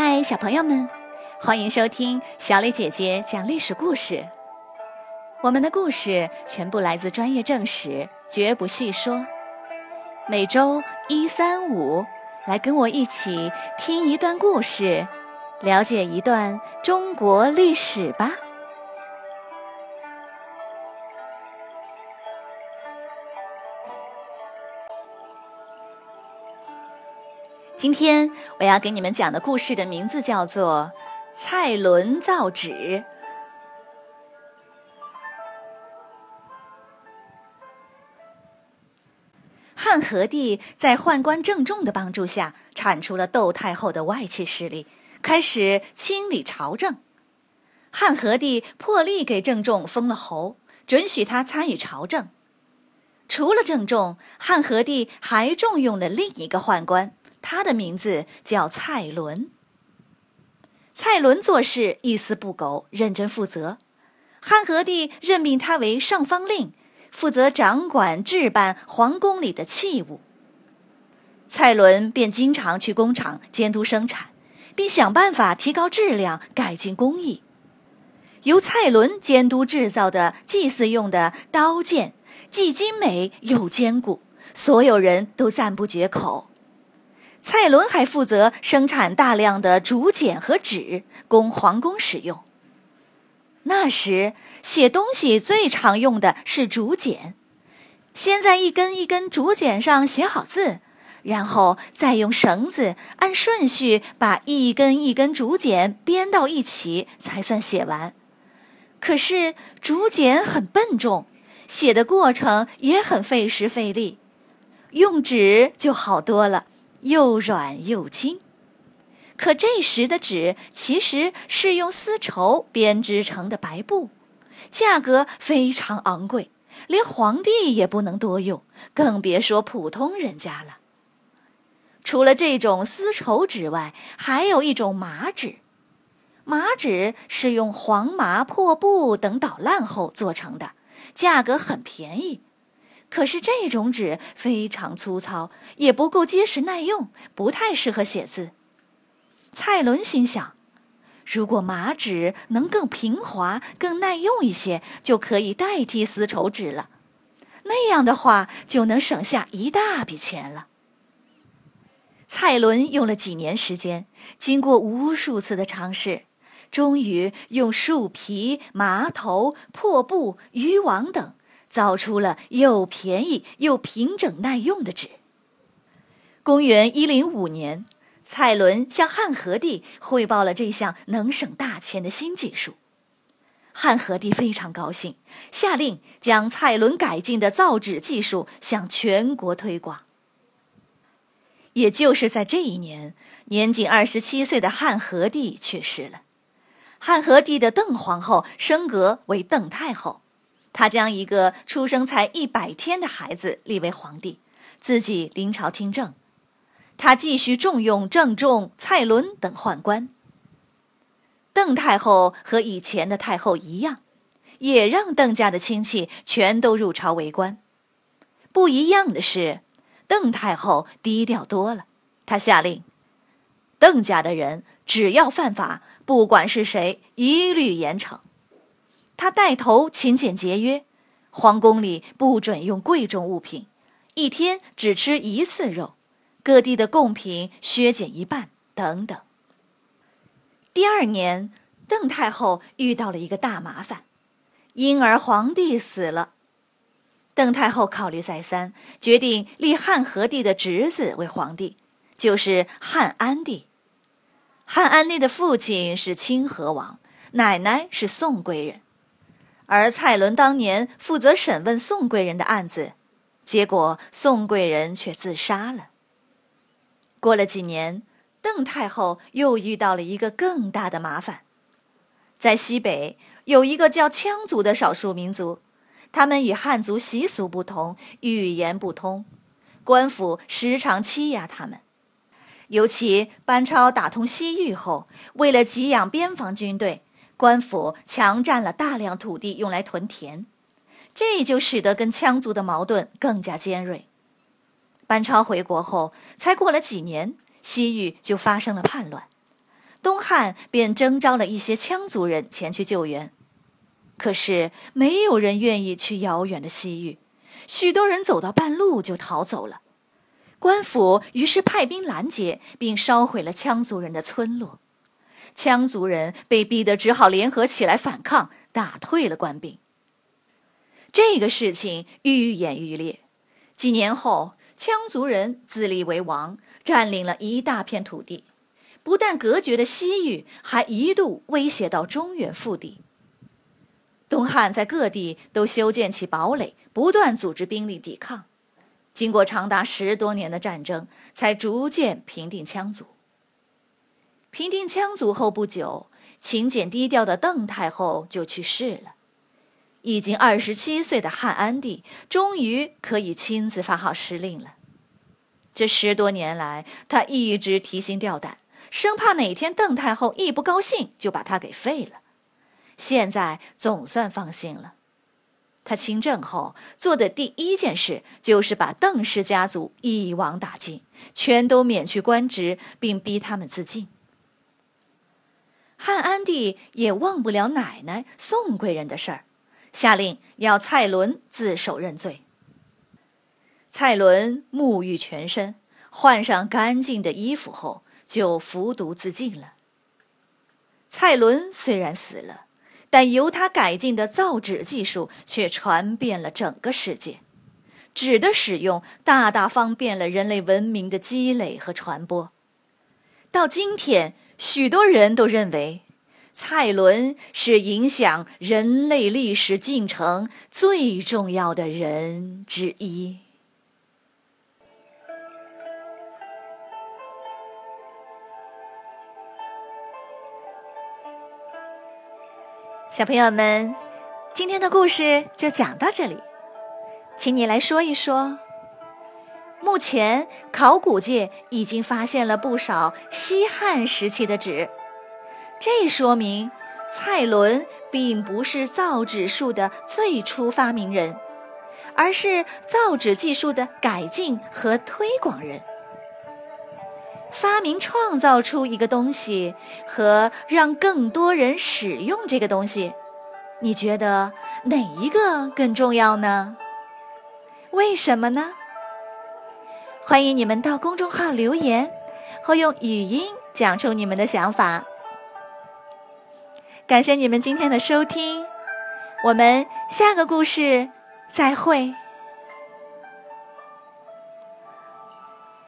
嗨，小朋友们，欢迎收听小磊姐姐讲历史故事。我们的故事全部来自专业正史，绝不细说。每周一、三、五，来跟我一起听一段故事，了解一段中国历史吧。今天我要给你们讲的故事的名字叫做《蔡伦造纸》。汉和帝在宦官郑重的帮助下，铲除了窦太后的外戚势力，开始清理朝政。汉和帝破例给郑重封了侯，准许他参与朝政。除了郑重，汉和帝还重用了另一个宦官。他的名字叫蔡伦。蔡伦做事一丝不苟，认真负责。汉和帝任命他为上方令，负责掌管置办皇宫里的器物。蔡伦便经常去工厂监督生产，并想办法提高质量，改进工艺。由蔡伦监督制造的祭祀用的刀剑，既精美又坚固，所有人都赞不绝口。蔡伦还负责生产大量的竹简和纸，供皇宫使用。那时写东西最常用的是竹简，先在一根一根竹简上写好字，然后再用绳子按顺序把一根一根竹简编到一起，才算写完。可是竹简很笨重，写的过程也很费时费力，用纸就好多了。又软又轻，可这时的纸其实是用丝绸编织成的白布，价格非常昂贵，连皇帝也不能多用，更别说普通人家了。除了这种丝绸纸外，还有一种麻纸，麻纸是用黄麻、破布等捣烂后做成的，价格很便宜。可是这种纸非常粗糙，也不够结实耐用，不太适合写字。蔡伦心想，如果麻纸能更平滑、更耐用一些，就可以代替丝绸纸了。那样的话，就能省下一大笔钱了。蔡伦用了几年时间，经过无数次的尝试，终于用树皮、麻头、破布、渔网等。造出了又便宜又平整耐用的纸。公元一零五年，蔡伦向汉和帝汇报了这项能省大钱的新技术。汉和帝非常高兴，下令将蔡伦改进的造纸技术向全国推广。也就是在这一年，年仅二十七岁的汉和帝去世了。汉和帝的邓皇后升格为邓太后。他将一个出生才一百天的孩子立为皇帝，自己临朝听政。他继续重用郑重、蔡伦等宦官。邓太后和以前的太后一样，也让邓家的亲戚全都入朝为官。不一样的是，邓太后低调多了。她下令，邓家的人只要犯法，不管是谁，一律严惩。他带头勤俭节约，皇宫里不准用贵重物品，一天只吃一次肉，各地的贡品削减一半等等。第二年，邓太后遇到了一个大麻烦，婴儿皇帝死了。邓太后考虑再三，决定立汉和帝的侄子为皇帝，就是汉安帝。汉安帝的父亲是清河王，奶奶是宋贵人。而蔡伦当年负责审问宋贵人的案子，结果宋贵人却自杀了。过了几年，邓太后又遇到了一个更大的麻烦，在西北有一个叫羌族的少数民族，他们与汉族习俗不同，语言不通，官府时常欺压他们。尤其班超打通西域后，为了给养边防军队。官府强占了大量土地，用来屯田，这就使得跟羌族的矛盾更加尖锐。班超回国后，才过了几年，西域就发生了叛乱，东汉便征召了一些羌族人前去救援。可是没有人愿意去遥远的西域，许多人走到半路就逃走了。官府于是派兵拦截，并烧毁了羌族人的村落。羌族人被逼得只好联合起来反抗，打退了官兵。这个事情愈演愈烈。几年后，羌族人自立为王，占领了一大片土地，不但隔绝了西域，还一度威胁到中原腹地。东汉在各地都修建起堡垒，不断组织兵力抵抗。经过长达十多年的战争，才逐渐平定羌族。平定羌族后不久，勤俭低调的邓太后就去世了。已经二十七岁的汉安帝终于可以亲自发号施令了。这十多年来，他一直提心吊胆，生怕哪天邓太后一不高兴就把他给废了。现在总算放心了。他亲政后做的第一件事就是把邓氏家族一网打尽，全都免去官职，并逼他们自尽。汉安帝也忘不了奶奶宋贵人的事儿，下令要蔡伦自首认罪。蔡伦沐浴全身，换上干净的衣服后，就服毒自尽了。蔡伦虽然死了。但由他改进的造纸技术却传遍了整个世界，纸的使用大大方便了人类文明的积累和传播。到今天，许多人都认为，蔡伦是影响人类历史进程最重要的人之一。小朋友们，今天的故事就讲到这里，请你来说一说。目前考古界已经发现了不少西汉时期的纸，这说明蔡伦并不是造纸术的最初发明人，而是造纸技术的改进和推广人。发明创造出一个东西和让更多人使用这个东西，你觉得哪一个更重要呢？为什么呢？欢迎你们到公众号留言，或用语音讲出你们的想法。感谢你们今天的收听，我们下个故事再会。